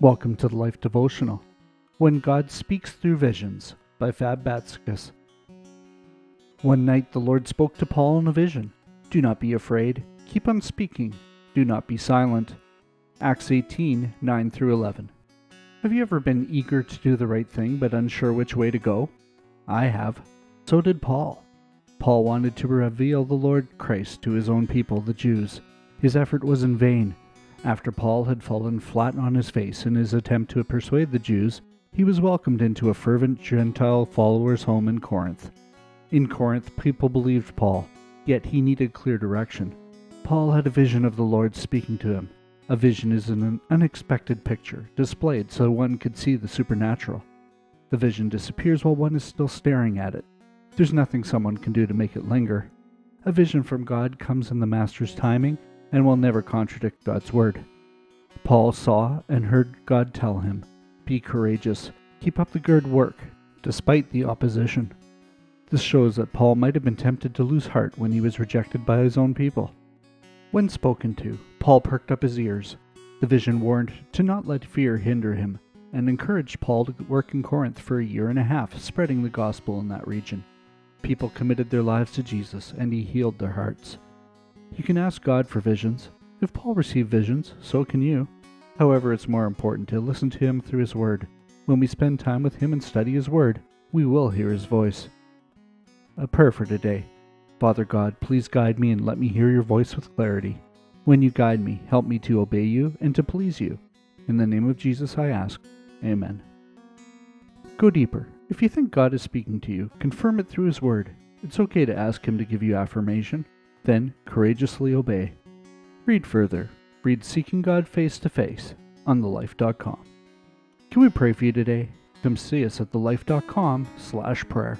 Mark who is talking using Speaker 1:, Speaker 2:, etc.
Speaker 1: Welcome to the Life Devotional. When God Speaks Through Visions by Fab Batsakis. One night the Lord spoke to Paul in a vision. Do not be afraid. Keep on speaking. Do not be silent. Acts 18 9 through 11. Have you ever been eager to do the right thing but unsure which way to go? I have. So did Paul. Paul wanted to reveal the Lord Christ to his own people, the Jews. His effort was in vain after Paul had fallen flat on his face in his attempt to persuade the Jews, he was welcomed into a fervent Gentile follower's home in Corinth. In Corinth, people believed Paul, yet he needed clear direction. Paul had a vision of the Lord speaking to him. A vision is an unexpected picture, displayed so one could see the supernatural. The vision disappears while one is still staring at it. There's nothing someone can do to make it linger. A vision from God comes in the Master's timing and will never contradict God's word. Paul saw and heard God tell him, Be courageous, keep up the good work, despite the opposition. This shows that Paul might have been tempted to lose heart when he was rejected by his own people. When spoken to, Paul perked up his ears. The vision warned to not let fear hinder him and encouraged Paul to work in Corinth for a year and a half, spreading the gospel in that region. People committed their lives to Jesus, and he healed their hearts. You can ask God for visions. If Paul received visions, so can you. However, it's more important to listen to him through his word. When we spend time with him and study his word, we will hear his voice. A prayer for today. Father God, please guide me and let me hear your voice with clarity. When you guide me, help me to obey you and to please you. In the name of Jesus I ask. Amen. Go deeper. If you think God is speaking to you, confirm it through His Word. It's okay to ask Him to give you affirmation. Then courageously obey. Read further. Read Seeking God Face to Face on thelife.com. Can we pray for you today? Come see us at thelife.com slash prayer.